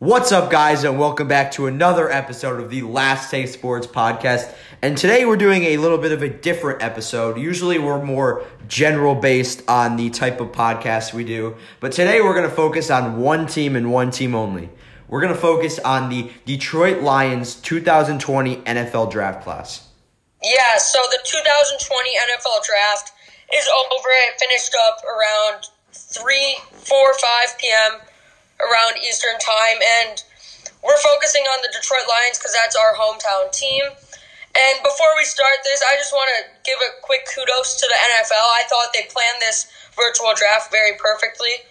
What's up, guys, and welcome back to another episode of the Last Take Sports podcast. And today we're doing a little bit of a different episode. Usually we're more general based on the type of podcast we do, but today we're going to focus on one team and one team only. We're going to focus on the Detroit Lions 2020 NFL draft class. Yeah, so the 2020 NFL draft is over. It finished up around 3, 4, 5 p.m around Eastern time, and we're focusing on the Detroit Lions because that's our hometown team. And before we start this, I just want to give a quick kudos to the NFL. I thought they planned this virtual draft very perfectly.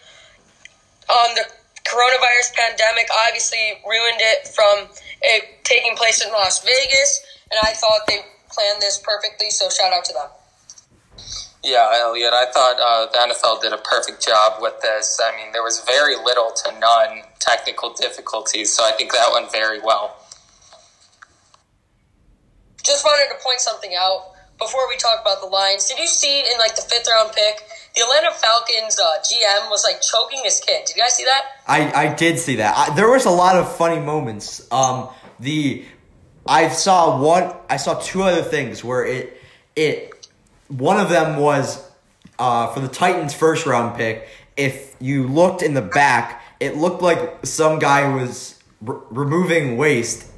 Um, the coronavirus pandemic obviously ruined it from it taking place in Las Vegas, and I thought they planned this perfectly, so shout out to them. Yeah, Elliot, I thought uh, the NFL did a perfect job with this. I mean, there was very little to none technical difficulties, so I think that went very well. Just wanted to point something out before we talk about the Lions. Did you see in like the fifth round pick, the Atlanta Falcons uh, GM was like choking his kid? Did you guys see that? I, I did see that. I, there was a lot of funny moments. Um, the I saw one. I saw two other things where it it one of them was uh, for the Titans' first round pick. If you looked in the back, it looked like some guy was r- removing waste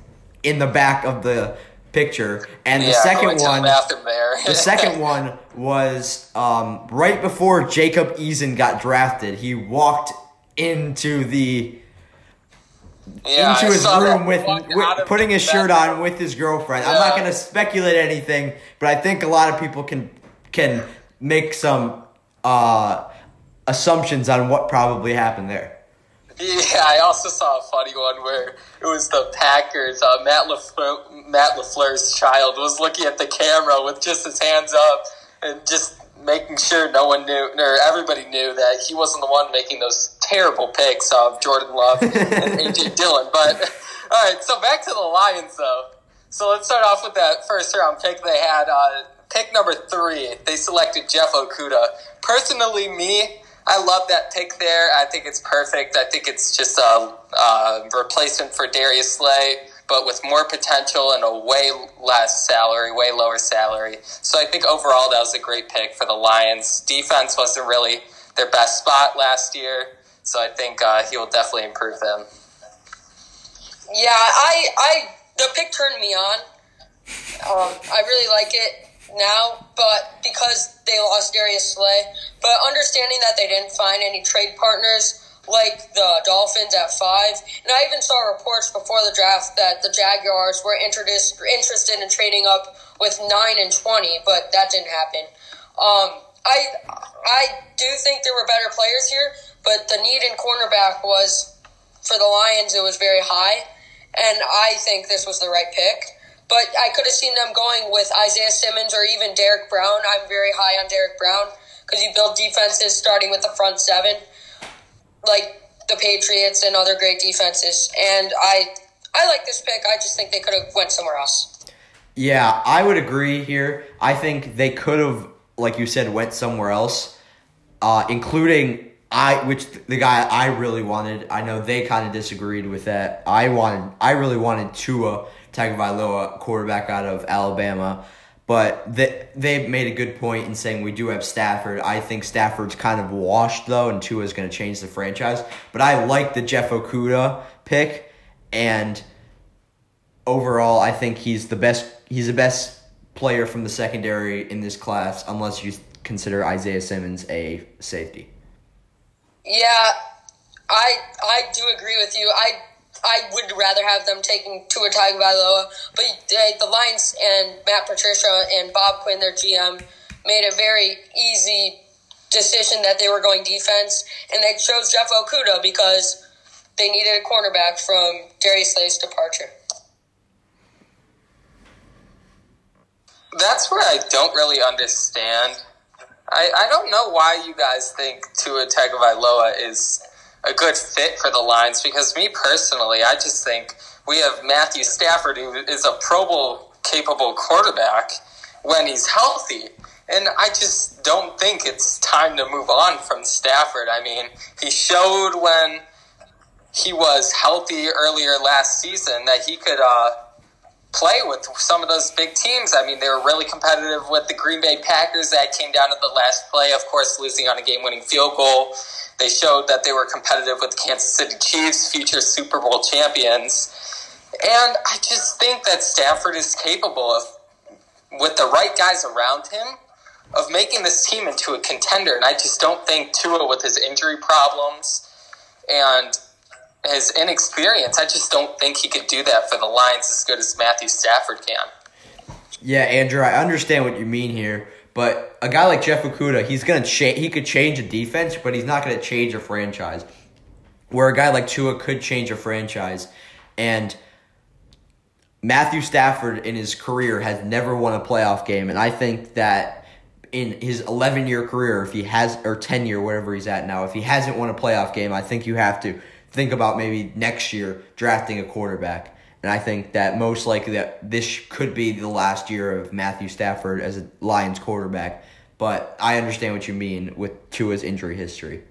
in the back of the picture. And the Yeah, I second to the one, the second one was um, right before Jacob Eason got drafted. He walked into the yeah, into I his room with, with putting his shirt on with his girlfriend. I'm not going to speculate anything, but I think a lot of people can can make some uh, assumptions on what probably happened there. Yeah, I also saw a funny one where it was the Packers. Uh, Matt Lafleur, Matt Lafleur's child was looking at the camera with just his hands up and just making sure no one knew, or everybody knew that he wasn't the one making those terrible picks of Jordan Love and AJ Dillon. But all right, so back to the Lions though. So let's start off with that first round pick they had. Uh, pick number three, they selected Jeff Okudah. Personally, me, I love that pick there. I think it's perfect. I think it's just a, a replacement for Darius Slay, but with more potential and a way less salary, way lower salary. So I think overall that was a great pick for the Lions. Defense wasn't really their best spot last year, so I think uh, he will definitely improve them. Yeah, I, I, the pick turned me on. Um, I really like it now, but because they lost Darius Slay, but understanding that they didn't find any trade partners like the Dolphins at five, and I even saw reports before the draft that the Jaguars were interested interested in trading up with nine and twenty, but that didn't happen. Um, I I do think there were better players here, but the need in cornerback was for the Lions. It was very high, and I think this was the right pick. But I could have seen them going with Isaiah Simmons or even Derrick Brown. I'm very high on Derrick Brown because you build defenses starting with the front seven, like the Patriots and other great defenses. And I I like this pick. I just think they could have went somewhere else. Yeah, I would agree here. I think they could have, like you said, went somewhere else, uh, including I, which the guy I really wanted. I know they kind of disagreed with that. I wanted, I really wanted Tua Tagovailoa, quarterback out of Alabama, but they they made a good point in saying we do have Stafford. I think Stafford's kind of washed though, and Tua is going to change the franchise. But I like the Jeff Okudah pick, and overall, I think he's the best. He's the best player from the secondary in this class, unless you consider Isaiah Simmons a safety. Yeah, I I do agree with you. I I would rather have them taking Tua Tagovailoa, but they, the Lions and Matt Patricia and Bob Quinn, their GM, made a very easy decision that they were going defense, and they chose Jeff Okudah because they needed a cornerback from Darius Slay's departure. That's where I don't really understand. I, I don't know why you guys think Tua Tagovailoa is a good fit for the Lions because me personally, I just think we have Matthew Stafford who is a Pro Bowl capable quarterback when he's healthy. And I just don't think it's time to move on from Stafford. I mean, he showed when he was healthy earlier last season, that he could uh, play with some of those big teams. I mean, they were really competitive with the Green Bay Packers that came down to the last play, of course, losing on a game winning field goal. They showed that they were competitive with the Kansas City Chiefs, future Super Bowl champions. And I just think that Stafford is capable of, with the right guys around him, of making this team into a contender. And I just don't think Tua, with his injury problems and his inexperience, I just don't think he could do that for the Lions as good as Matthew Stafford can. Yeah, Andrew, I understand what you mean here, but a guy like Jeff Okudah, he's gonna cha- he could change a defense, but he's not gonna change a franchise. Where a guy like Tua could change a franchise, and Matthew Stafford in his career has never won a playoff game, and I think that in his 11 year career, if he has or 10 year, whatever he's at now, if he hasn't won a playoff game, I think you have to think about maybe next year drafting a quarterback. And I think that most likely that this could be the last year of Matthew Stafford as a Lions quarterback. But I understand what you mean with Tua's injury history.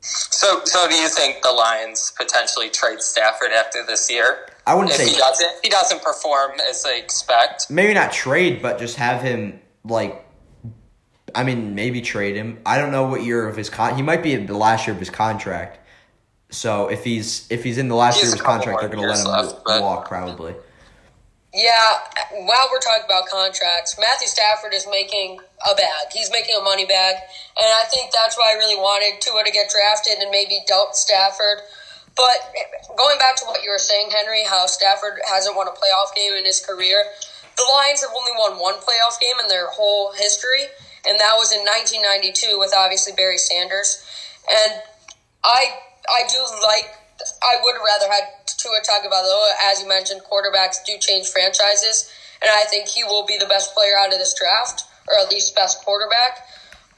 So, so do you think the Lions potentially trade Stafford after this year? I wouldn't if say he doesn't. If he doesn't perform as they expect. maybe not trade, but just have him like. I mean, maybe trade him. I don't know what year of his con. He might be in the last year of his contract. So if he's if he's in the last year of his contract, they're going to let him left, walk probably. Yeah, while we're talking about contracts, Matthew Stafford is making a bag. He's making a money bag, and I think that's why I really wanted Tua to get drafted and maybe dealt Stafford. But going back to what you were saying, Henry, how Stafford hasn't won a playoff game in his career, the Lions have only won one playoff game in their whole history, and that was in 1992 with obviously Barry Sanders. And I I do like. I would rather had Tua Tagovailoa, as you mentioned. Quarterbacks do change franchises, and I think he will be the best player out of this draft, or at least best quarterback.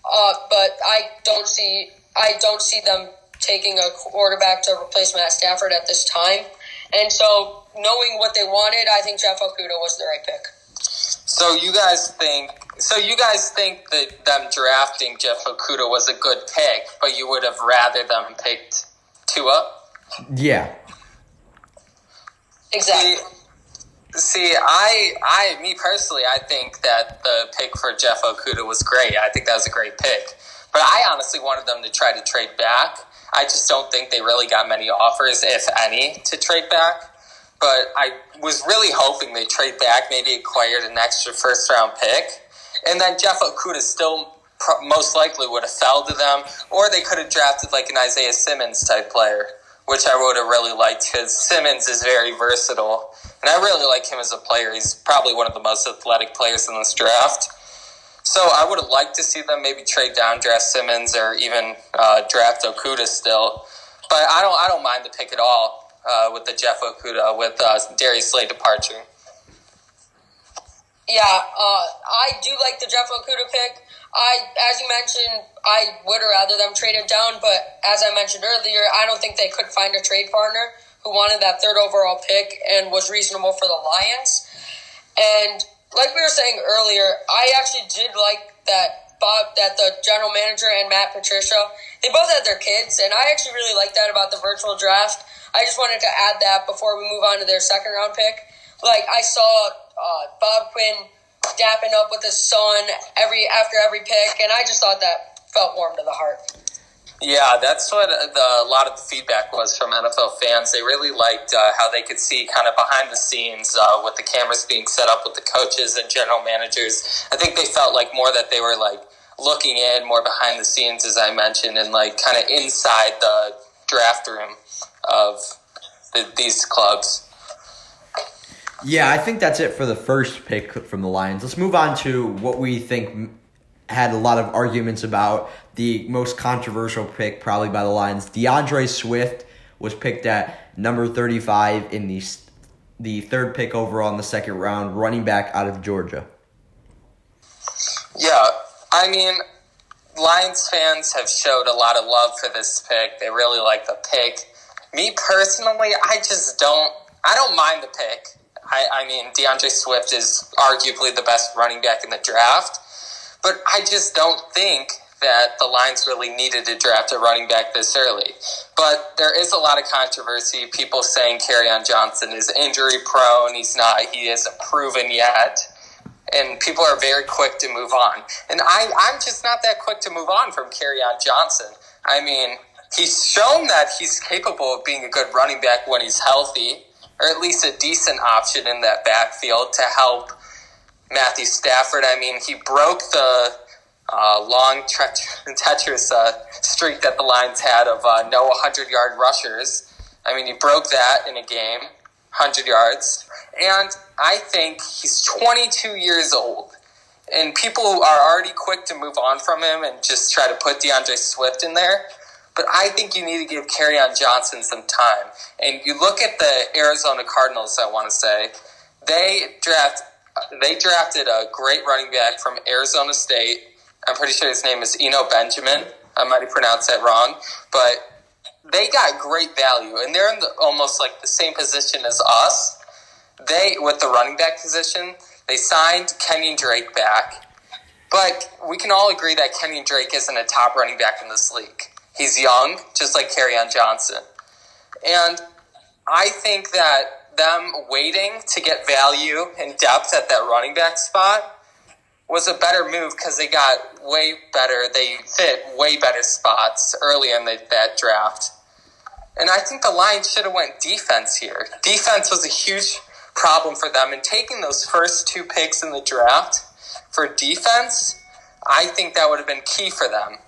Uh, but I don't see. I don't see them taking a quarterback to replace Matt Stafford at this time. And so, knowing what they wanted, I think Jeff Okudah was the right pick. So you guys think? So you guys think that them drafting Jeff Okudah was a good pick, but you would have rather them picked Tua? Yeah, Exactly. See, see, I, I, me personally, I think that the pick for Jeff Okudah was great. I think that was a great pick. But I honestly wanted them to try to trade back. I just don't think they really got many offers, if any, to trade back. But I was really hoping they trade back, maybe acquired an extra first round pick, and then Jeff Okudah still pro- most likely would have fell to them, or they could have drafted like an Isaiah Simmons type player, which I would have really liked because Simmons is very versatile, and I really like him as a player. He's probably one of the most athletic players in this draft. So I would have liked to see them maybe trade down, draft Simmons, or even uh, draft Okudah still. But I don't, I don't mind the pick at all uh, with the Jeff Okudah with uh, Darius Slay departure. Yeah, uh, I do like the Jeff Okudah pick. I, as you mentioned, I would rather them trade it down, but as I mentioned earlier, I don't think they could find a trade partner who wanted that third overall pick and was reasonable for the Lions. And like we were saying earlier, I actually did like that Bob, that the general manager and Matt Patricia, they both had their kids, and I actually really like that about the virtual draft. I just wanted to add that before we move on to their second round pick. Like I saw uh, Bob Quinn dapping up with his son every after every pick, and I just thought that felt warm to the heart. Yeah, that's what the, a lot of the feedback was from NFL fans. They really liked uh, how they could see kind of behind the scenes uh, with the cameras being set up with the coaches and general managers. I think they felt like more that they were like looking in more behind the scenes, as I mentioned, and like kind of inside the draft room of the, these clubs. Yeah, I think that's it for the first pick from the Lions. Let's move on to what we think had a lot of arguments about the most controversial pick, probably by the Lions. DeAndre Swift was picked at number 35 in the the third pick overall in the second round, running back out of Georgia. Yeah, I mean, Lions fans have showed a lot of love for this pick. They really like the pick. Me personally, I just don't. I don't mind the pick. I, I mean, DeAndre Swift is arguably the best running back in the draft, but I just don't think that the Lions really needed to draft a running back this early. But there is a lot of controversy. People saying Kerryon Johnson is injury prone. He's not. He isn't proven yet. And people are very quick to move on. And I, I'm just not that quick to move on from Kerryon Johnson. I mean, he's shown that he's capable of being a good running back when he's healthy, or at least a decent option in that backfield to help Matthew Stafford. I mean, he broke the uh, long, treacherous uh, streak that the Lions had of uh, no 100 yard rushers. I mean, he broke that in a game, 100 yards. And I think he's 22 years old. And people are already quick to move on from him and just try to put DeAndre Swift in there. But I think you need to give Kerryon Johnson some time. And you look at the Arizona Cardinals, I want to say, they draft they drafted a great running back from Arizona State. I'm pretty sure his name is Eno Benjamin. I might have pronounced that wrong, but they got great value, and they're in the, almost like the same position as us. They with the running back position, they signed Kenyan Drake back, but we can all agree that Kenyan Drake isn't a top running back in this league. He's young, just like Kerryon Johnson, and I think that them waiting to get value and depth at that running back spot was a better move because they got way better. They fit way better spots early in the, that draft. And I think the Lions should have went defense here. Defense was a huge problem for them. And taking those first two picks in the draft for defense, I think that would have been key for them.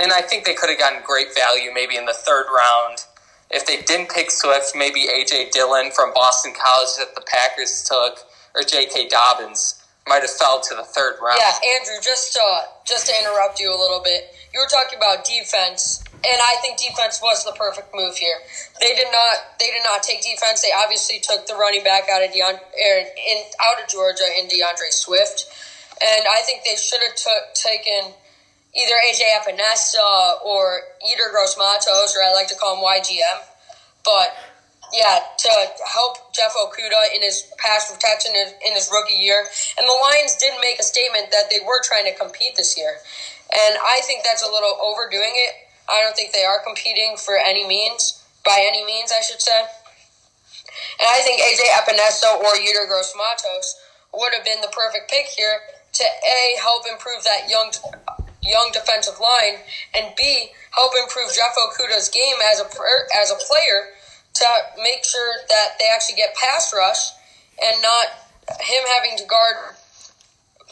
And I think they could have gotten great value maybe in the third round if they didn't pick Swift, maybe AJ Dillon from Boston College that the Packers took, or J.K. Dobbins might have fell to the third round. Yeah, Andrew, just uh, just to interrupt you a little bit, you were talking about defense, and I think defense was the perfect move here. They did not they did not take defense. They obviously took the running back out of Deon, er, in, out of Georgia in DeAndre Swift, and I think they should have took taken either AJ Epenesa or Yetur Gross-Matos, or I like to call him YGM. But yeah, to help Jeff Okudah in his pass protection in his rookie year. And the Lions did make a statement that they were trying to compete this year. And I think that's a little overdoing it. I don't think they are competing for any means, by any means, I should say. And I think AJ Epenesa or Yetur Gross-Matos would have been the perfect pick here to A, help improve that young young defensive line, and B, help improve Jeff Okudah's game as a as a player to make sure that they actually get pass rush and not him having to guard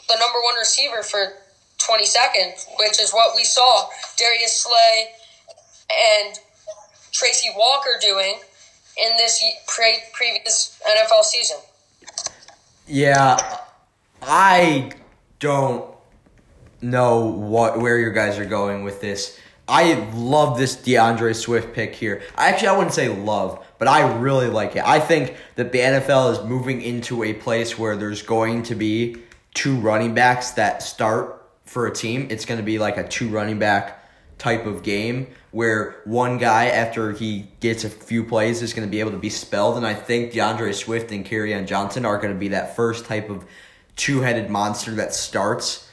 the number one receiver for 20 seconds, which is what we saw Darius Slay and Tracy Walker doing in this pre- previous NFL season. Yeah, I don't know what where you guys are going with this. I love this DeAndre Swift pick here. I actually, I wouldn't say love, but I really like it. I think that the NFL is moving into a place where there's going to be two running backs that start for a team. It's going to be like a two running back type of game where one guy, after he gets a few plays, is going to be able to be spelled. And I think DeAndre Swift and Kerryon Johnson are going to be that first type of two headed monster that starts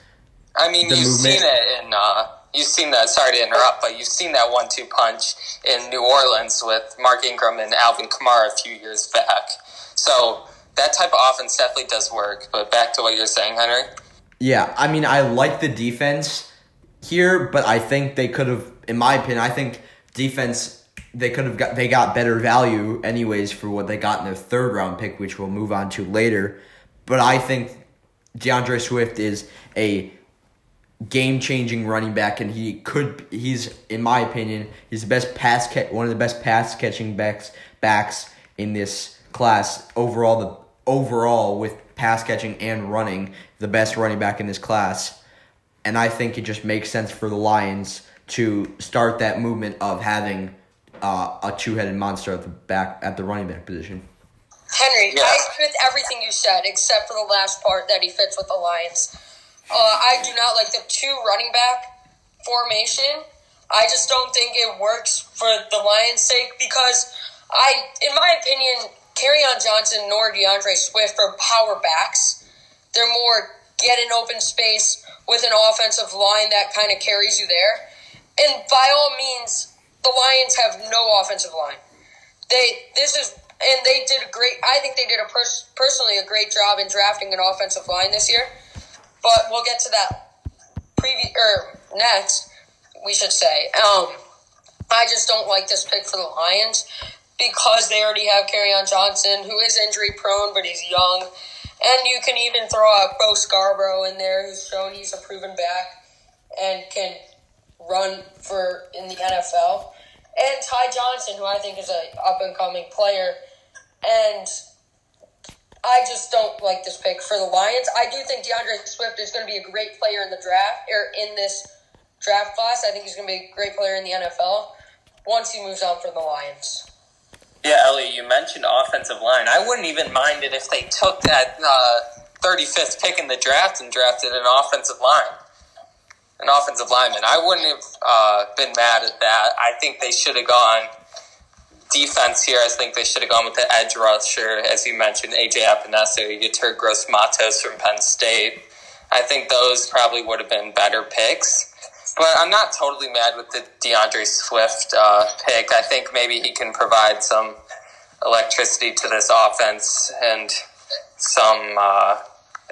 I mean, you've movement. seen it in. Uh, you've seen that. Sorry to interrupt, but you've seen that one-two punch in New Orleans with Mark Ingram and Alvin Kamara a few years back. So that type of offense definitely does work. But back to what you're saying, Henry. Yeah, I mean, I like the defense here, but I think they could have, in my opinion, I think defense they could have got they got better value anyways for what they got in their third round pick, which we'll move on to later. But I think D'Andre Swift is a game changing running back, and he could. He's in my opinion, he's the best pass catch, one of the best pass catching backs backs in this class overall. The overall with pass catching and running, the best running back in this class, and I think it just makes sense for the Lions to start that movement of having uh, a two headed monster at the back at the running back position. Henry, yeah. I agree with everything you said except for the last part that he fits with the Lions. Uh, I do not like the two running back formation. I just don't think it works for the Lions' sake because I, in my opinion, Kerryon Johnson nor DeAndre Swift are power backs. They're more get in open space, with an offensive line that kind of carries you there. And by all means, the Lions have no offensive line. They this is and they did a great. I think they did a pers- personally a great job in drafting an offensive line this year. But we'll get to that previous or next. We should say. Um, I just don't like this pick for the Lions because they already have on Johnson, who is injury prone, but he's young. And you can even throw out Bo Scarborough in there, who's shown he's a proven back and can run for in the NFL. And Ty Johnson, who I think is an up and coming player. And I just don't like this pick for the Lions. I do think DeAndre Swift is going to be a great player in the draft or in this draft class. I think he's going to be a great player in the NFL once he moves on from the Lions. Yeah, Ellie, you mentioned offensive line. I wouldn't even mind it if they took that uh, 35th pick in the draft and drafted an offensive line, an offensive lineman. I wouldn't have uh, been mad at that. I think they should have gone defense here. I think they should have gone with the edge rusher, as you mentioned, AJ Epenesa, Yetur Gross Matos from Penn State. I think those probably would have been better picks. But I'm not totally mad with the DeAndre Swift uh, pick. I think maybe he can provide some electricity to this offense and some uh,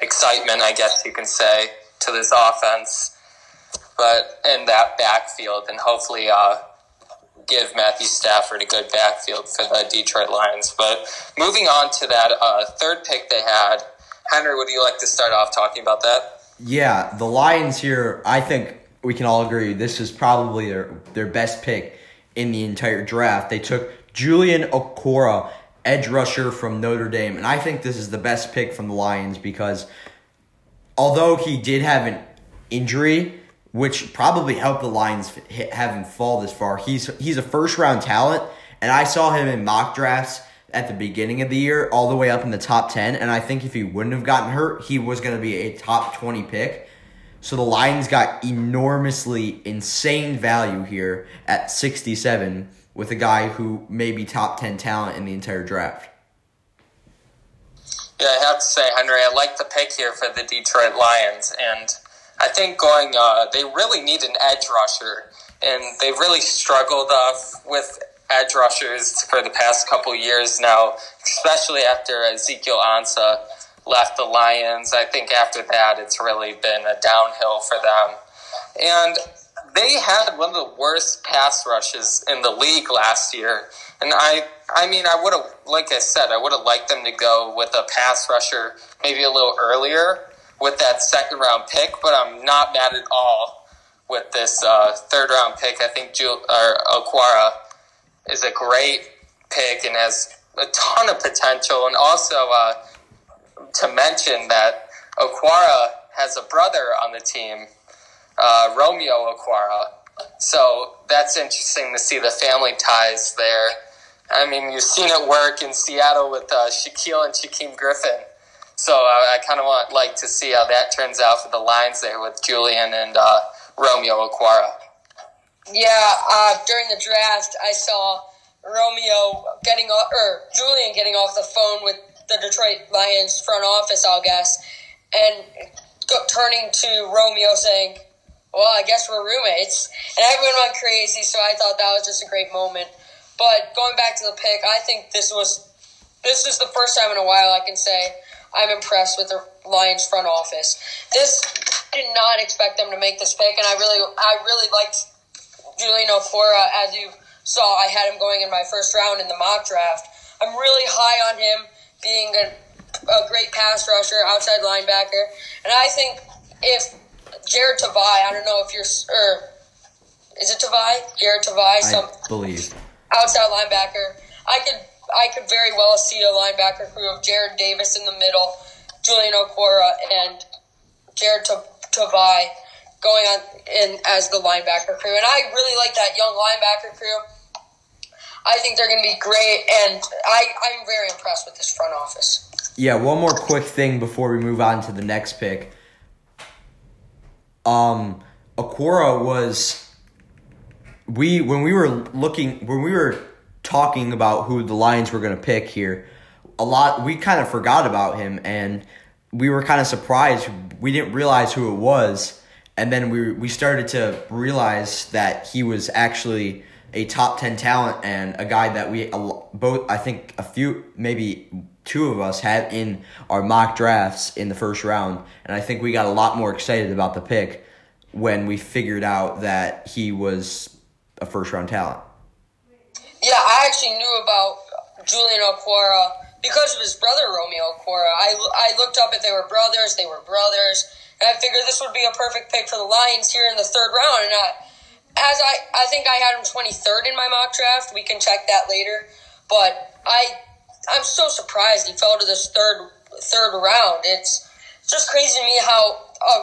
excitement, I guess you can say, to this offense. But in that backfield, and hopefully uh, give Matthew Stafford a good backfield for the Detroit Lions. But moving on to that uh, third pick they had, Henry, would you like to start off talking about that? Yeah, the Lions here, I think we can all agree this is probably their their best pick in the entire draft. They took Julian Okwara, edge rusher from Notre Dame, and I think this is the best pick from the Lions because although he did have an injury, which probably helped the Lions have him fall this far, he's he's a first round talent, and I saw him in mock drafts at the beginning of the year all the way up in the top 10 and I think if he wouldn't have gotten hurt, he was going to be a top 20 pick. So the Lions got enormously insane value here at 67 with a guy who may be top 10 talent in the entire draft. Yeah, I have to say, Henry, I like the pick here for the Detroit Lions. And I think going, uh, they really need an edge rusher. And they've really struggled uh, with edge rushers for the past couple years now, especially after Ezekiel Ansah left the Lions. I think after that, it's really been a downhill for them. And they had one of the worst pass rushes in the league last year. And I, I mean, I would have, like I said, I would have liked them to go with a pass rusher maybe a little earlier with that second round pick, but I'm not mad at all with this uh, third round pick. I think Jul- or is a great pick and has a ton of potential, and also uh, to mention that Okwara has a brother on the team, uh, Romeo Okwara. So that's interesting to see the family ties there. I mean, you've seen it work in Seattle with uh, Shaquill and Shaquem Griffin. So I, I kind of want like to see how that turns out for the lines there with Julian and uh, Romeo Okwara. Yeah, uh, during the draft, I saw Romeo getting off, or Julian getting off the phone with the Detroit Lions front office, I'll guess, and go, turning to Romeo saying, "Well, I guess we're roommates," and everyone went crazy. So I thought that was just a great moment. But going back to the pick, I think this was this is the first time in a while I can say I'm impressed with the Lions front office. This I did not expect them to make this pick, and I really I really liked Julian Okwara as you saw. I had him going in my first round in the mock draft. I'm really high on him being a, a great pass rusher, outside linebacker. And I think if Jared Tavai, I don't know if you're, or is it Tavai? Jared Tavai, some I believe outside linebacker. I could I could very well see a linebacker crew of Jared Davis in the middle, Julian Okwara, and Jared Tavai going on in as the linebacker crew. And I really like that young linebacker crew. I think they're going to be great, and I, I'm very impressed with this front office. Yeah, one more quick thing before we move on to the next pick. Um, Okwara was we when we were looking when we were talking about who the Lions were going to pick here. A lot we kind of forgot about him, and we were kind of surprised. We didn't realize who it was, and then we we started to realize that he was actually a top 10 talent and a guy that we both I think a few maybe two of us had in our mock drafts in the first round and I think we got a lot more excited about the pick when we figured out that he was a first round talent. Yeah, I actually knew about Julian Okwara because of his brother Romeo Okwara. I, I looked up if they were brothers, they were brothers, and I figured this would be a perfect pick for the Lions here in the third round. And I, as I, I think I had him 23rd in my mock draft. We can check that later. But I, I'm so surprised he fell to this third third round. It's just crazy to me how a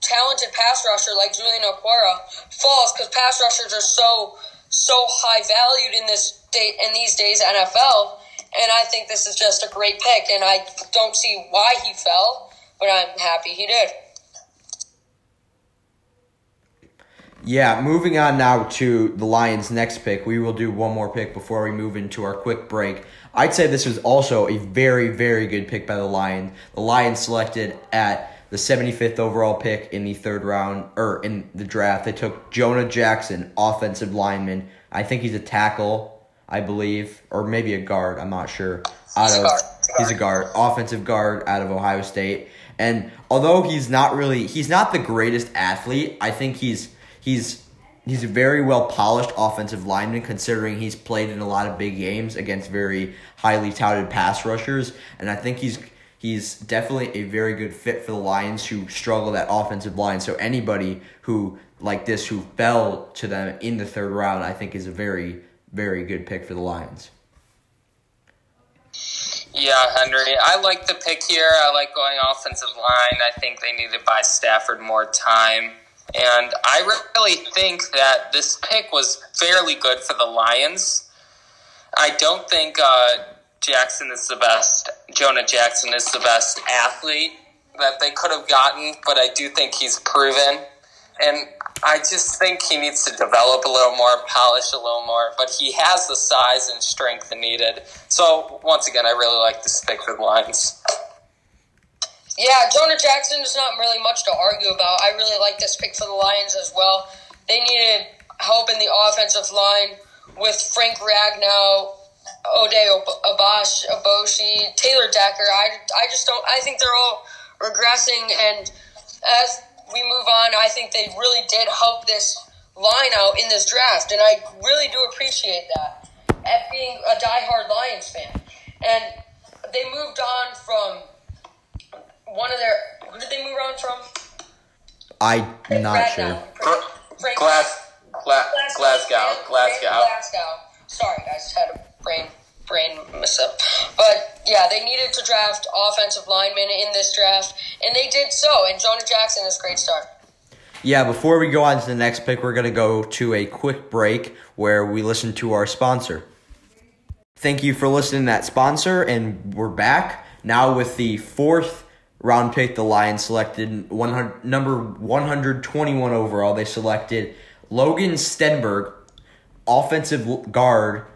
talented pass rusher like Julian Okwara falls because pass rushers are so so high valued in this day in these days NFL. And I think this is just a great pick, and I don't see why he fell, but I'm happy he did. Yeah, moving on now to the Lions' next pick. We will do one more pick before we move into our quick break. I'd say this was also a very, very good pick by the Lions. The Lions selected at the 75th overall pick in the third round, or in the draft. They took Jonah Jackson, offensive lineman. I think he's a tackle, I believe, or maybe a guard. I'm not sure. Out of, he's a guard, offensive guard out of Ohio State. And although he's not really, he's not the greatest athlete, I think he's He's he's a very well polished offensive lineman considering he's played in a lot of big games against very highly touted pass rushers and I think he's he's definitely a very good fit for the Lions who struggle at offensive line so anybody who like this who fell to them in the third round I think is a very very good pick for the Lions. Yeah, Henry. I like the pick here. I like going offensive line. I think they need to buy Stafford more time. And I really think that this pick was fairly good for the Lions. I don't think uh, Jackson is the best, Jonah Jackson is the best athlete that they could have gotten, but I do think he's proven. And I just think he needs to develop a little more, polish a little more, but he has the size and strength needed. So, once again, I really like this pick for the Lions. Yeah, Jonah Jackson is not really much to argue about. I really like this pick for the Lions as well. They needed help in the offensive line with Frank Ragnow, Ode Abash, Aboushi, Taylor Decker. I, I just don't. I think they're all regressing, and as we move on, I think they really did help this line out in this draft, and I really do appreciate that. At being a diehard Lions fan, and they moved on from one of their who did they move on from? I'm not sure. Frank, Glass, Gla- Glasgow, Glasgow, Glasgow. Sorry, guys, had a brain brain mess up. But yeah, they needed to draft offensive linemen in this draft, and they did so. And Jonah Jackson is a great start. Yeah, before we go on to the next pick, we're going to go to a quick break where we listen to our sponsor. Thank you for listening to that sponsor, and we're back now with the fourth round pick, the Lions selected 100, number 121 overall. They selected Logan Stenberg, offensive guard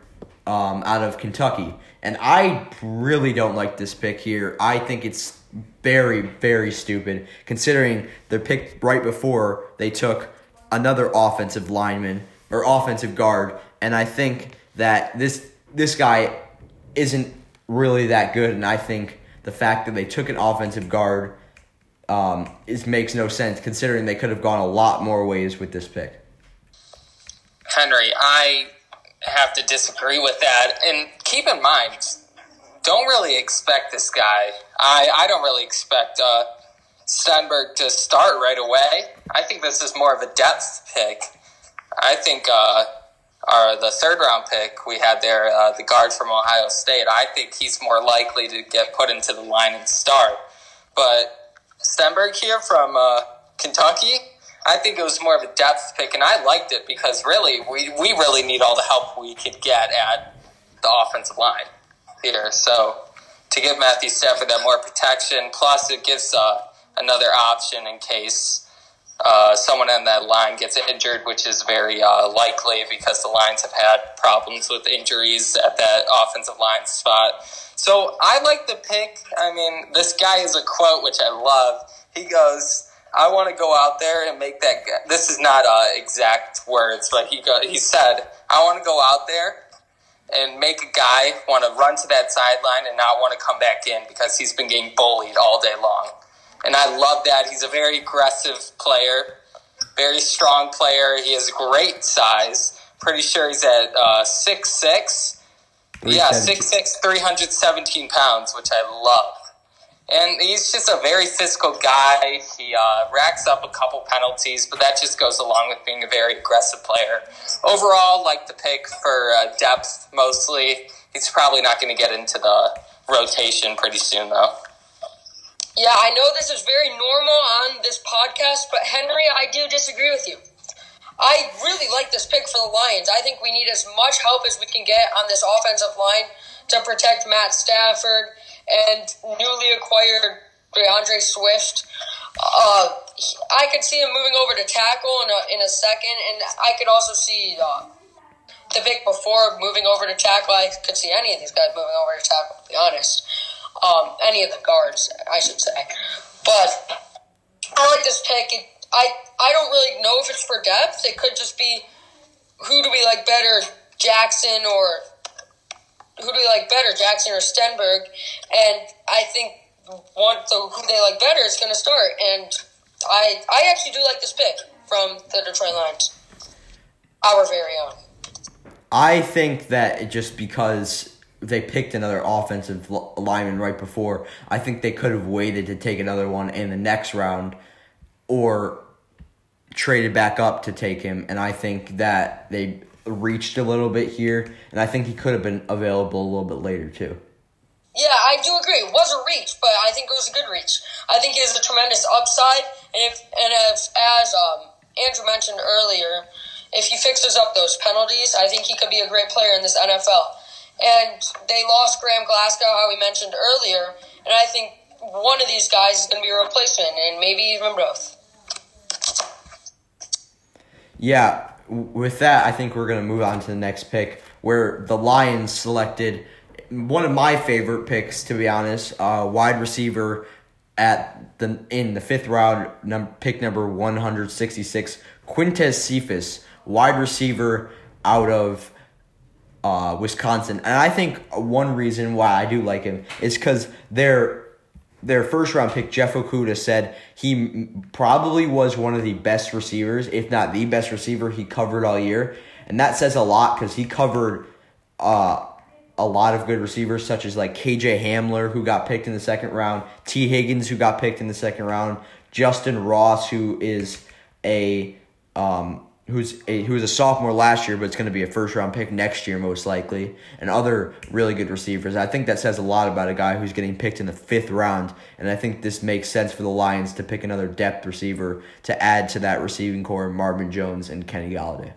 um, out of Kentucky. And I really don't like this pick here. I think it's very, very stupid considering the pick right before they took another offensive lineman or offensive guard. And I think that this this guy isn't really that good. And I think the fact that they took an offensive guard um, is makes no sense considering they could have gone a lot more ways with this pick. Henry, I have to disagree with that. And keep in mind, don't really expect this guy. I, I don't really expect uh, Stenberg to start right away. I think this is more of a depth pick. I think uh, our the third round pick we had there, uh, the guard from Ohio State. I think he's more likely to get put into the line and start. But Stenberg here from uh, Kentucky, I think it was more of a depth pick, and I liked it because really we, we really need all the help we could get at the offensive line here. So to give Matthew Stafford that more protection, plus it gives uh, another option in case uh, someone on that line gets injured, which is very uh, likely because the Lions have had problems with injuries at that offensive line spot. So I like the pick. I mean, this guy is a quote which I love. He goes, I want to go out there and make that. Guy. This is not uh, exact words, but he go, he said, "I want to go out there and make a guy want to run to that sideline and not want to come back in because he's been getting bullied all day long." And I love that. He's a very aggressive player, very strong player. He has great size. Pretty sure he's at uh, six six. Yeah, 6'6", 317 pounds, which I love. And he's just a very physical guy. He uh, racks up a couple penalties, but that just goes along with being a very aggressive player. Overall, like the pick for uh, depth mostly. He's probably not going to get into the rotation pretty soon, though. Yeah, I know this is very normal on this podcast, but Henry, I do disagree with you. I really like this pick for the Lions. I think we need as much help as we can get on this offensive line to protect Matt Stafford and newly acquired D'Andre Swift. Uh, I could see him moving over to tackle in a, in a second, and I could also see uh, the Vic before moving over to tackle. I could see any of these guys moving over to tackle, to be honest. Um, any of the guards, I should say. But I like this pick. It, I, I don't really know if it's for depth. It could just be who do we like better, Jackson or who do we like better, Jackson or Stenberg? And I think one so who they like better is going to start. And I I actually do like this pick from the Detroit Lions, our very own. I think that just because they picked another offensive lineman right before, I think they could have waited to take another one in the next round, or traded back up to take him. And I think that they reached a little bit here, and I think he could have been available a little bit later too. Yeah, I do agree. It was a reach, but I think it was a good reach. I think he has a tremendous upside, and if and if, as um, Andrew mentioned earlier, if he fixes up those penalties, I think he could be a great player in this NFL. And they lost Graham Glasgow, how we mentioned earlier, and I think one of these guys is going to be a replacement, and maybe even both. Yeah, with that, I think we're going to move on to the next pick, where the Lions selected one of my favorite picks, to be honest, uh, wide receiver at the in the fifth round, num- pick number one hundred sixty six, Quintez Cephus, wide receiver out of uh, Wisconsin, and I think one reason why I do like him is because they're their first round pick, Jeff Okudah, said he probably was one of the best receivers, if not the best receiver he covered all year. And that says a lot because he covered uh, a lot of good receivers, such as like KJ Hamler, who got picked in the second round, T. Higgins, who got picked in the second round, Justyn Ross, who is a um, who's a, who was a sophomore last year, but it's going to be a first round pick next year most likely, and other really good receivers. I think that says a lot about a guy who's getting picked in the fifth round, and I think this makes sense for the Lions to pick another depth receiver to add to that receiving corps, Marvin Jones and Kenny Golladay.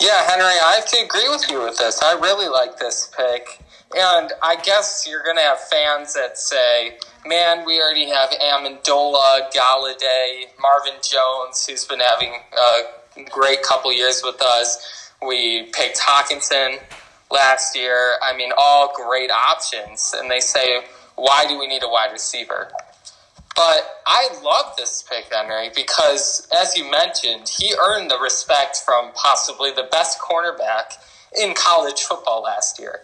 Yeah, Henry, I have to agree with you with this. I really like this pick. And I guess you're going to have fans that say, man, we already have Amendola, Golladay, Marvin Jones, who's been having a great couple years with us. We picked Hockenson last year. I mean, all great options. And they say, why do we need a wide receiver? But I love this pick, Henry, because as you mentioned, he earned the respect from possibly the best cornerback in college football last year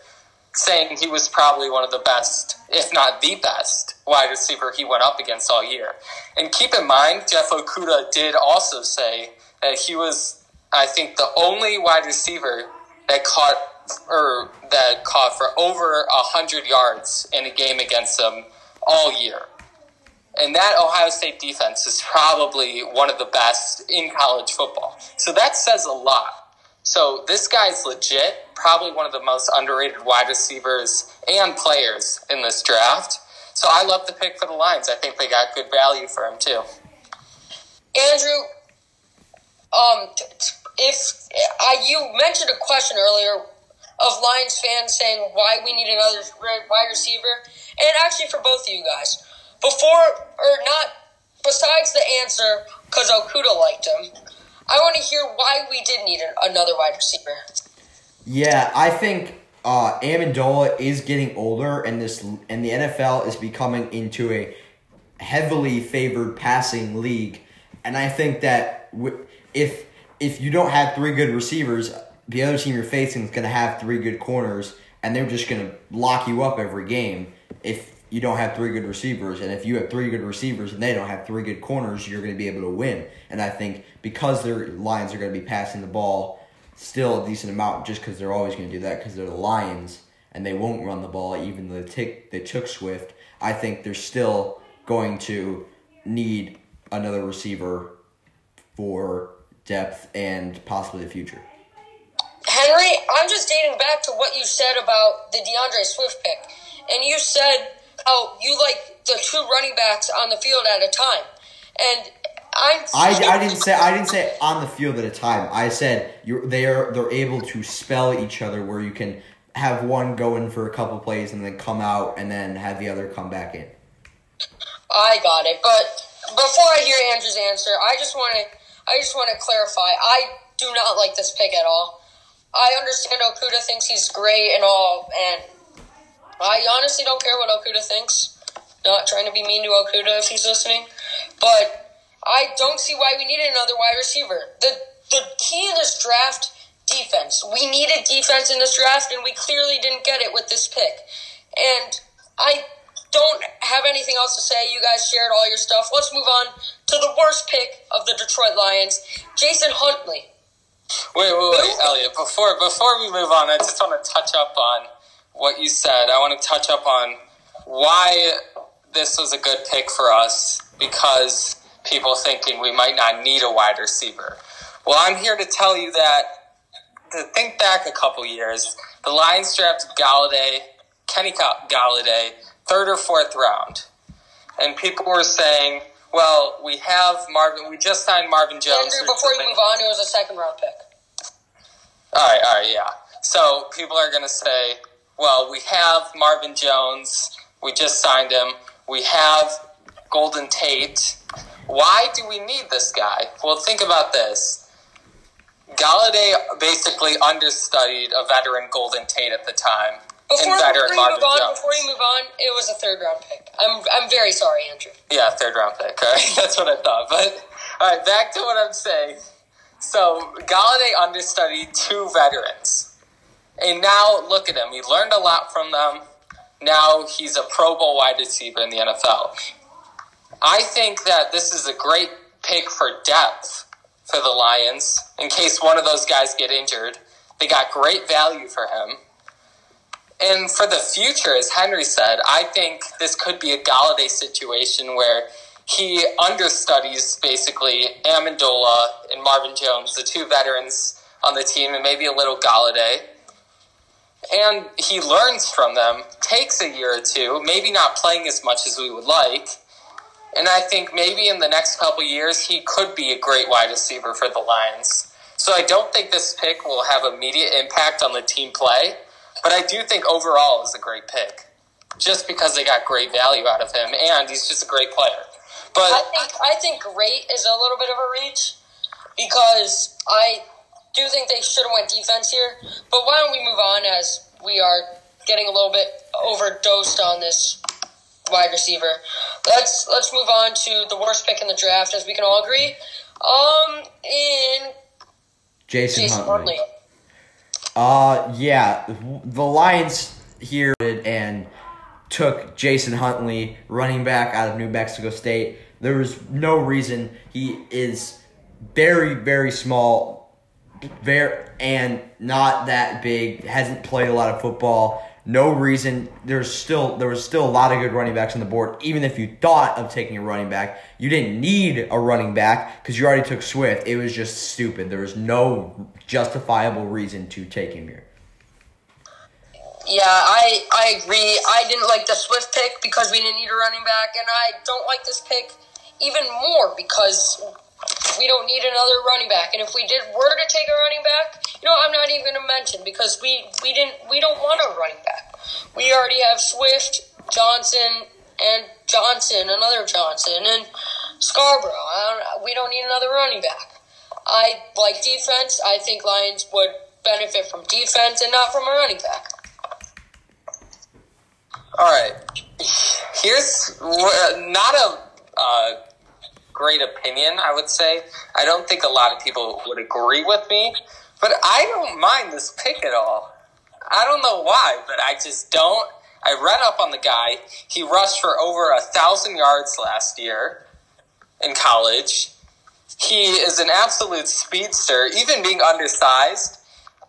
saying he was probably one of the best, if not the best, wide receiver he went up against all year. And keep in mind, Jeff Okudah did also say that he was, I think, the only wide receiver that caught or that caught for over hundred yards in a game against them all year. And that Ohio State defense is probably one of the best in college football. So that says a lot. So this guy's legit, probably one of the most underrated wide receivers and players in this draft. So I love the pick for the Lions. I think they got good value for him too. Andrew, um, if I you mentioned a question earlier of Lions fans saying why we need another wide receiver, and actually for both of you guys, before or not, besides the answer because Okudah liked him I want to hear why we did need another wide receiver. Yeah, I think uh, Amendola is getting older, and this and the NFL is becoming into a heavily favored passing league, and I think that w- if if you don't have three good receivers, the other team you're facing is going to have three good corners, and they're just going to lock you up every game. If you don't have three good receivers, and if you have three good receivers and they don't have three good corners, you're going to be able to win. And I think because their Lions are going to be passing the ball still a decent amount, just because they're always going to do that because they're the Lions and they won't run the ball, even though they take they took Swift. I think they're still going to need another receiver for depth and possibly the future. Henry, I'm just dating back to what you said about the D'Andre Swift pick. And you said how you like the two running backs on the field at a time. And I'm I, I didn't say I didn't say on the field at a time. I said you're they are they're able to spell each other where you can have one go in for a couple plays and then come out and then have the other come back in. I got it. But before I hear Andrew's answer, I just want to I just want to clarify. I do not like this pick at all. I understand Okudah thinks he's great and all, and I honestly don't care what Okudah thinks. Not trying to be mean to Okudah if he's listening, but I don't see why we need another wide receiver. The the key in this draft defense. We needed defense in this draft, and we clearly didn't get it with this pick. And I don't have anything else to say. You guys shared all your stuff. Let's move on to the worst pick of the Detroit Lions, Jason Huntley. Wait, wait, wait, Elliot. Before before we move on, I just want to touch up on what you said. I want to touch up on why this was a good pick for us because people thinking we might not need a wide receiver. Well, I'm here to tell you that to think back a couple years, the Lions drafted Golladay, Kenny Golladay, third or fourth round, and people were saying, "Well, we have Marvin. We just signed Marvin Jones." Andrew, before you move on, it was a second round pick. All right, all right, yeah. So people are going to say, "Well, we have Marvin Jones. We just signed him. We have Golden Tate. Why do we need this guy?" Well, think about this. Golladay basically understudied a veteran Golden Tate at the time. Before, and veteran before you move on, Jones. before you move on, it was a third round pick. I'm I'm very sorry, Andrew. Yeah, third round pick. All right, that's what I thought. But all right, back to what I'm saying. So Golladay understudied two veterans, and now look at him. He learned a lot from them. Now he's a Pro Bowl wide receiver in the NFL. I think that this is a great pick for depth for the Lions in case one of those guys get injured. They got great value for him. And for the future, as Henry said, I think this could be a Golladay situation where he understudies basically Amendola and Marvin Jones, the two veterans on the team, and maybe a little Golladay. And he learns from them, takes a year or two, maybe not playing as much as we would like. And I think maybe in the next couple years, he could be a great wide receiver for the Lions. So I don't think this pick will have immediate impact on the team play, but I do think overall is a great pick, just because they got great value out of him, and he's just a great player. But I think I think great is a little bit of a reach because I do think they should have went defense here. But why don't we move on as we are getting a little bit overdosed on this wide receiver. Let's let's move on to the worst pick in the draft, as we can all agree. Um, in Jason, Jason Huntley. Huntley. Uh, yeah, the Lions here and took Jason Huntley, running back out of New Mexico State. There was no reason he is very, very small, very and not that big. Hasn't played a lot of football. No reason. There's still there was still a lot of good running backs on the board. Even if you thought of taking a running back, you didn't need a running back because you already took Swift. It was just stupid. There was no justifiable reason to take him here. Yeah, I I agree. I didn't like the Swift pick because we didn't need a running back, and I don't like this pick even more because we don't need another running back. And if we did were to take a running back, you know, I'm not even going to mention because we we didn't we don't want a running back. We already have Swift, Johnson, and Johnson, another Johnson, and Scarbrough. Don't, we don't need another running back. I like defense. I think Lions would benefit from defense and not from a running back. All right. Here's not a uh, great opinion, I would say. I don't think a lot of people would agree with me, but I don't mind this pick at all. I don't know why, but I just don't. I read up on the guy. He rushed for over a thousand yards last year in college. He is an absolute speedster, even being undersized.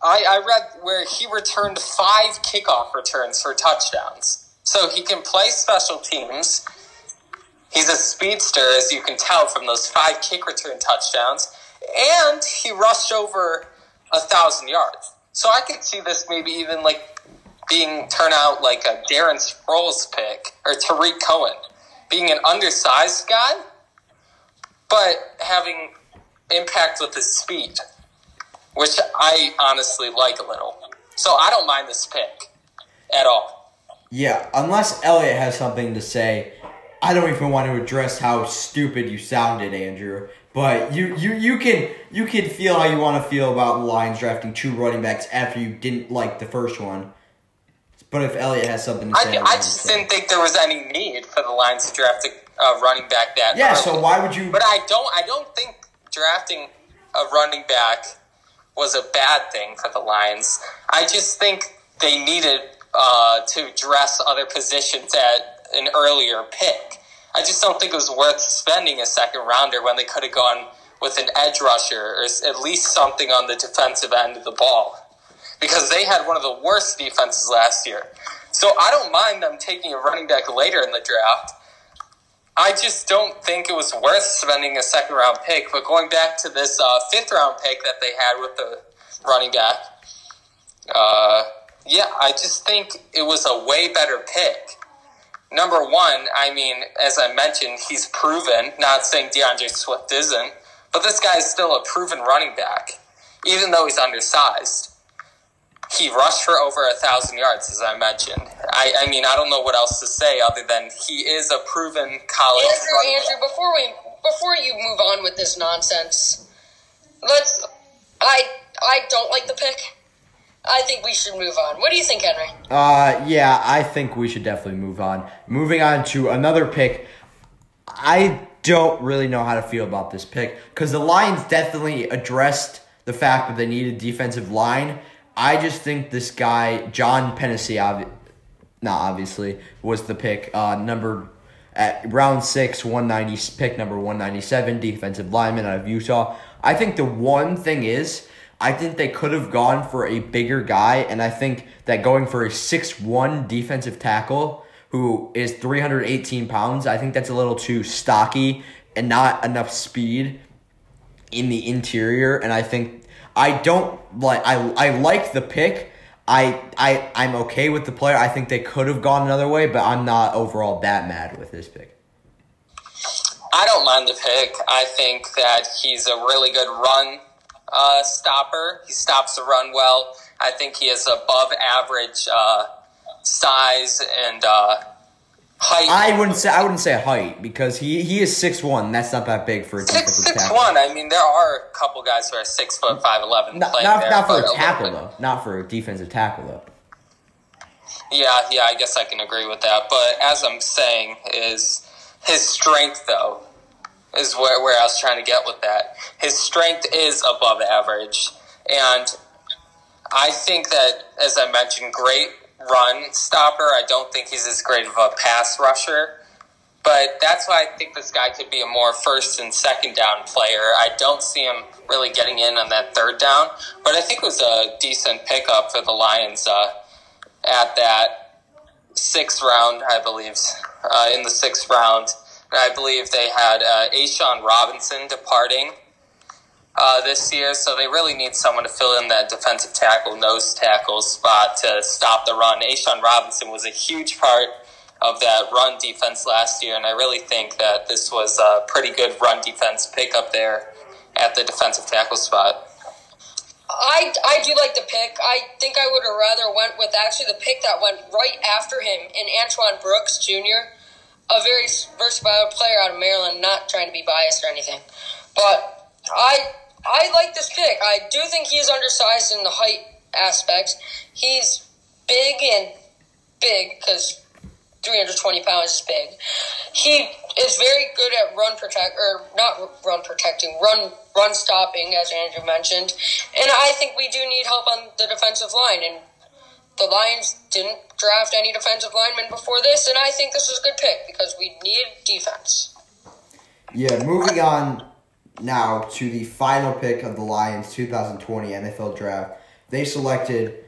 I, I read where he returned five kickoff returns for touchdowns. So he can play special teams. He's a speedster, as you can tell from those five kick return touchdowns. And he rushed over a thousand yards. So I could see this maybe even like being turn out like a Darren Sproles pick or Tarik Cohen, being an undersized guy, but having impact with his speed, which I honestly like a little. So I don't mind this pick at all. Yeah, unless Elliot has something to say, I don't even want to address how stupid you sounded, Andrew. But you, you, you can you can feel how you want to feel about the Lions drafting two running backs after you didn't like the first one. But if Elliot has something to say, I, I just didn't think there was any need for the Lions to draft a uh, running back that. Yeah, early. so why would you? But I don't. I don't think drafting a running back was a bad thing for the Lions. I just think they needed uh, to address other positions at an earlier pick. I just don't think it was worth spending a second rounder when they could have gone with an edge rusher or at least something on the defensive end of the ball because they had one of the worst defenses last year. So I don't mind them taking a running back later in the draft. I just don't think it was worth spending a second round pick. But going back to this uh, fifth round pick that they had with the running back, uh, yeah, I just think it was a way better pick. Number one, I mean, as I mentioned, he's proven, not saying D'Andre Swift isn't, but this guy is still a proven running back, even though he's undersized. He rushed for over a thousand yards, as I mentioned. I, I mean, I don't know what else to say other than he is a proven college Andrew, Andrew, back. before we before you move on with this nonsense, let's. I I don't like the pick. I think we should move on. What do you think, Henry? Uh, yeah, I think we should definitely move on. Moving on to another pick. I don't really know how to feel about this pick because the Lions definitely addressed the fact that they needed a defensive line. I just think this guy, John Penisini, obvi- not obviously, was the pick. Uh, number at round six, one ninety, pick number one ninety seven, defensive lineman out of Utah. I think the one thing is, I think they could have gone for a bigger guy, and I think that going for a six one defensive tackle who is three hundred eighteen pounds, I think that's a little too stocky and not enough speed in the interior, and I think I don't like I I like the pick. I I I'm okay with the player. I think they could have gone another way, but I'm not overall that mad with this pick. I don't mind the pick. I think that he's a really good run uh, stopper. He stops the run well. I think he is above average uh, size and uh, height. I wouldn't say I wouldn't say height because he he is six one. That's not that big for a Six six tackle. one. I mean, there are a couple guys who are six foot five eleven Not, not, there. not for a tackle though. Not for a defensive tackle though. Yeah, yeah, I guess I can agree with that. But as I'm saying, is his strength though is where where I was trying to get with that. His strength is above average, and I think that as I mentioned, great run stopper. I don't think he's as great of a pass rusher. But that's why I think this guy could be a more first and second down player. I don't see him really getting in on that third down, but I think it was a decent pickup for the Lions uh, at that sixth round, I believe, uh, in the sixth round. I believe they had uh, A'Shawn Robinson departing uh, this year, so they really need someone to fill in that defensive tackle, nose tackle spot to stop the run. A'Shawn Robinson was a huge part of that run defense last year, and I really think that this was a pretty good run defense pickup there at the defensive tackle spot. I, I do like the pick. I think I would have rather went with actually the pick that went right after him in Antoine Brooks Jr., a very versatile player out of Maryland. Not trying to be biased or anything, but I I like this pick. I do think he is undersized in the height aspects. He's big and big because 320 pounds is big. He is very good at run protect or not run protecting, run run stopping, as Andrew mentioned. And I think we do need help on the defensive line. And the Lions didn't draft any defensive linemen before this, and I think this was a good pick because we need defense. Yeah, moving on now to the final pick of the Lions 2020 NFL draft. They selected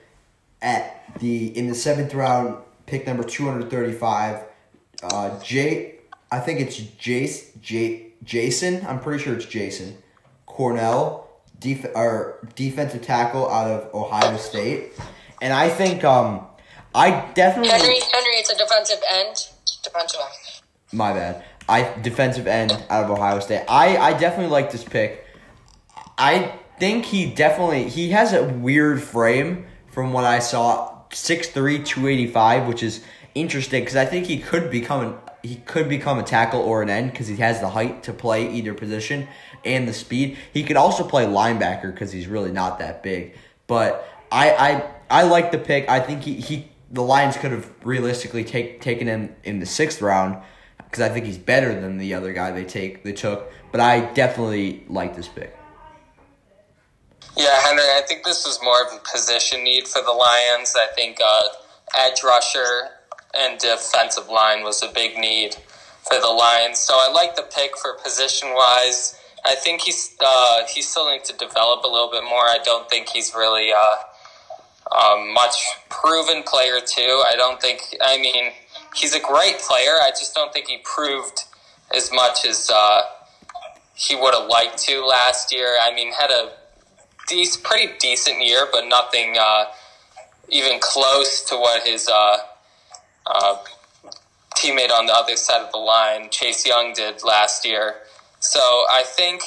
at the in the seventh round pick number 235 uh Jay I think it's Jace J, Jason I'm pretty sure it's Jason Cornell def, or defensive tackle out of Ohio State and I think um I definitely Henry Henry it's a defensive end. Defensive end. My bad. I defensive end out of Ohio State. I I definitely like this pick. I think he definitely he has a weird frame from what I saw. 6'3", 285, which is interesting because I think he could become an, he could become a tackle or an end because he has the height to play either position and the speed. He could also play linebacker because he's really not that big. But I I I like the pick. I think he, he the Lions could have realistically take taken him in the sixth round because I think he's better than the other guy they take they took. But I definitely like this pick. Yeah, Henry, I think this was more of a position need for the Lions. I think uh, edge rusher and defensive line was a big need for the Lions. So I like the pick for position wise. I think he's uh, still needs to develop a little bit more. I don't think he's really uh, um, much proven player too. I don't think. I mean, he's a great player. I just don't think he proved as much as uh, he would have liked to last year. I mean, had a de- pretty decent year, but nothing uh, even close to what his uh, uh, teammate on the other side of the line, Chase Young, did last year. So I think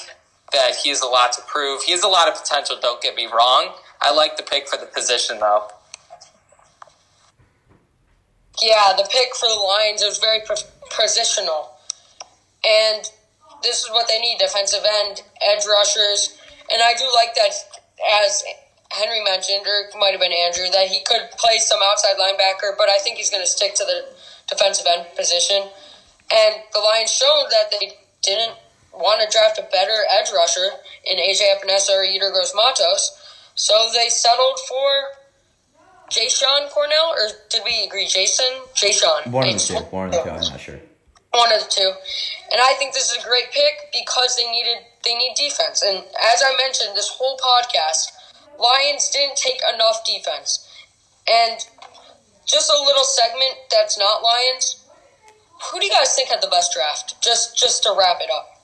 that he has a lot to prove. He has a lot of potential, don't get me wrong. I like the pick for the position, though. Yeah, the pick for the Lions was very positional. And this is what they need defensive end, edge rushers, and I do like that, as Henry mentioned, or might have been Andrew, that he could play some outside linebacker, but I think he's going to stick to the defensive end position. And the Lions showed that they didn't want to draft a better edge rusher in AJ Epenesa or Yetur Gross Matos, so they settled for Jay Sean Cornell, or did we agree? Jason? Jay Sean. One of the two. One of the two. I'm not sure. One of the two. And I think this is a great pick because they needed they need defense. And as I mentioned this whole podcast, Lions didn't take enough defense. And just a little segment that's not Lions. Who do you guys think had the best draft? Just just to wrap it up.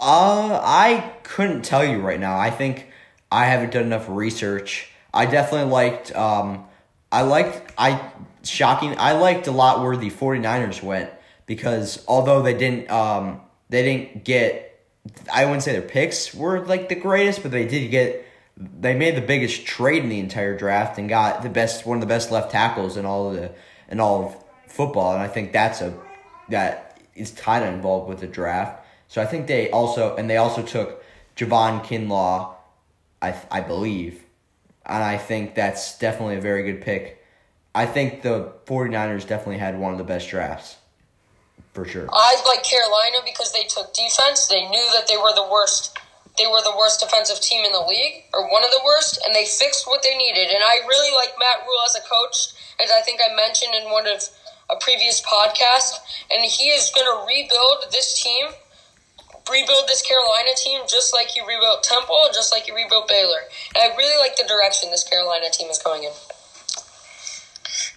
Uh, I couldn't tell you right now. I think I haven't done enough research. I definitely liked um I liked I shocking I liked a lot where the 49ers went because although they didn't um they didn't get I wouldn't say their picks were like the greatest, but they did get they made the biggest trade in the entire draft and got the best one of the best left tackles in all of the in all of football, and I think that's a that is kind of involved with the draft. So I think they also and they also took Javon Kinlaw, I I believe, and I think that's definitely a very good pick. I think the 49ers definitely had one of the best drafts for sure. I like Carolina because they took defense. They knew that they were the worst. They were the worst defensive team in the league, or one of the worst, and they fixed what they needed. And I really like Matt Rhule as a coach, as I think I mentioned in one of a previous podcast. And he is going to rebuild this team, rebuild this Carolina team, just like you rebuilt Temple, just like you rebuilt Baylor. And I really like the direction this Carolina team is going in.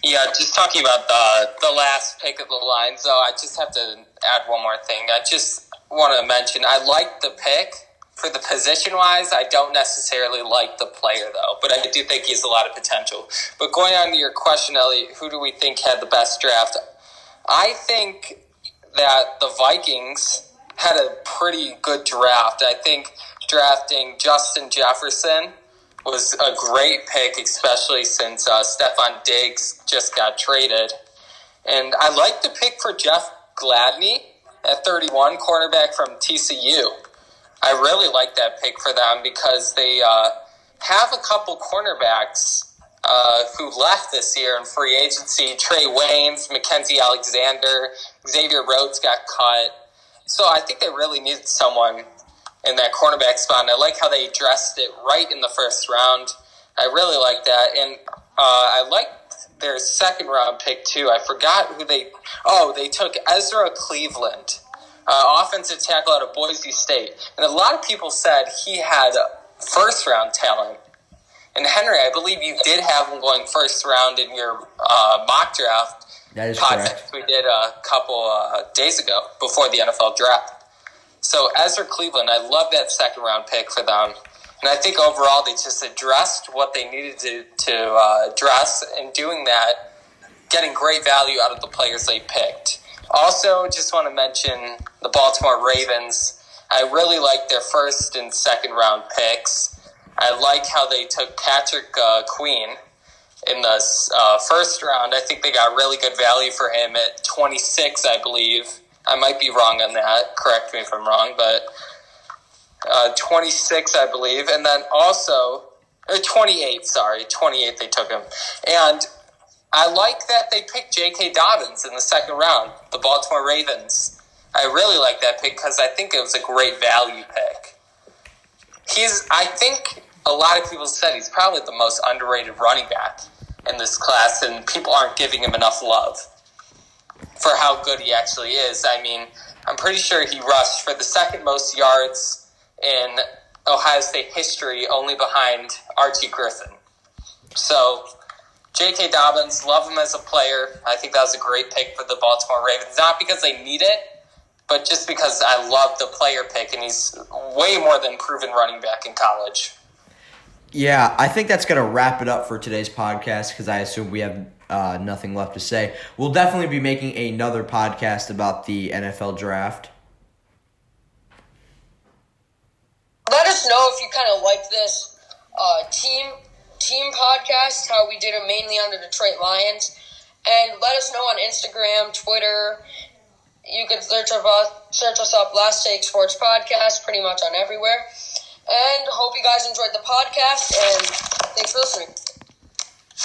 Yeah, just talking about the the last pick of the line. though, I just have to add one more thing. I just want to mention I like the pick for the position wise. I don't necessarily like the player though, but I do think he has a lot of potential. But going on to your question, Elliot, who do we think had the best draft? I think that the Vikings had a pretty good draft. I think drafting Justin Jefferson was a great pick, especially since uh, Stefon Diggs just got traded. And I like the pick for Jeff Gladney at 31, cornerback from TCU. I really like that pick for them because they uh, have a couple cornerbacks uh, who left this year in free agency. Trae Waynes, Mackensie Alexander, Xavier Rhodes got cut. So I think they really needed someone in that cornerback spot. And I like how they addressed it right in the first round. I really like that. And uh, I liked their second round pick too. I forgot who they. Oh, they took Ezra Cleveland, uh, offensive tackle out of Boise State. And a lot of people said he had first round talent. And Henry, I believe you did have him going first round in your uh, mock draft That is podcast correct. we did a couple uh, days ago before the NFL draft. So Ezra Cleveland, I love that second round pick for them. And I think overall they just addressed what they needed to, to uh, address, and doing that, getting great value out of the players they picked. Also, just want to mention the Baltimore Ravens. I really like their first and second round picks. I like how they took Patrick uh, Queen in the uh, first round. I think they got really good value for him at 26, I believe. I might be wrong on that. Correct me if I'm wrong, but uh, 26, I believe. And then also, or 28, sorry, 28 they took him. And I like that they picked J.K. Dobbins in the second round, the Baltimore Ravens. I really like that pick because I think it was a great value pick. He's, I think a lot of people said he's probably the most underrated running back in this class, and people aren't giving him enough love for how good he actually is. I mean, I'm pretty sure he rushed for the second most yards in Ohio State history, only behind Archie Griffin. So, J.K. Dobbins, love him as a player. I think that was a great pick for the Baltimore Ravens. Not because they need it, but just because I love the player pick, and he's way more than proven running back in college. Yeah, I think that's going to wrap it up for today's podcast because I assume we have uh, nothing left to say. We'll definitely be making another podcast about the NFL draft. Let us know if you kind of like this uh, team team podcast, how we did it mainly on the Detroit Lions, and let us know on Instagram, Twitter. You can search us search us up Last Take Sports Podcast pretty much on everywhere. And hope you guys enjoyed the podcast and thanks for listening.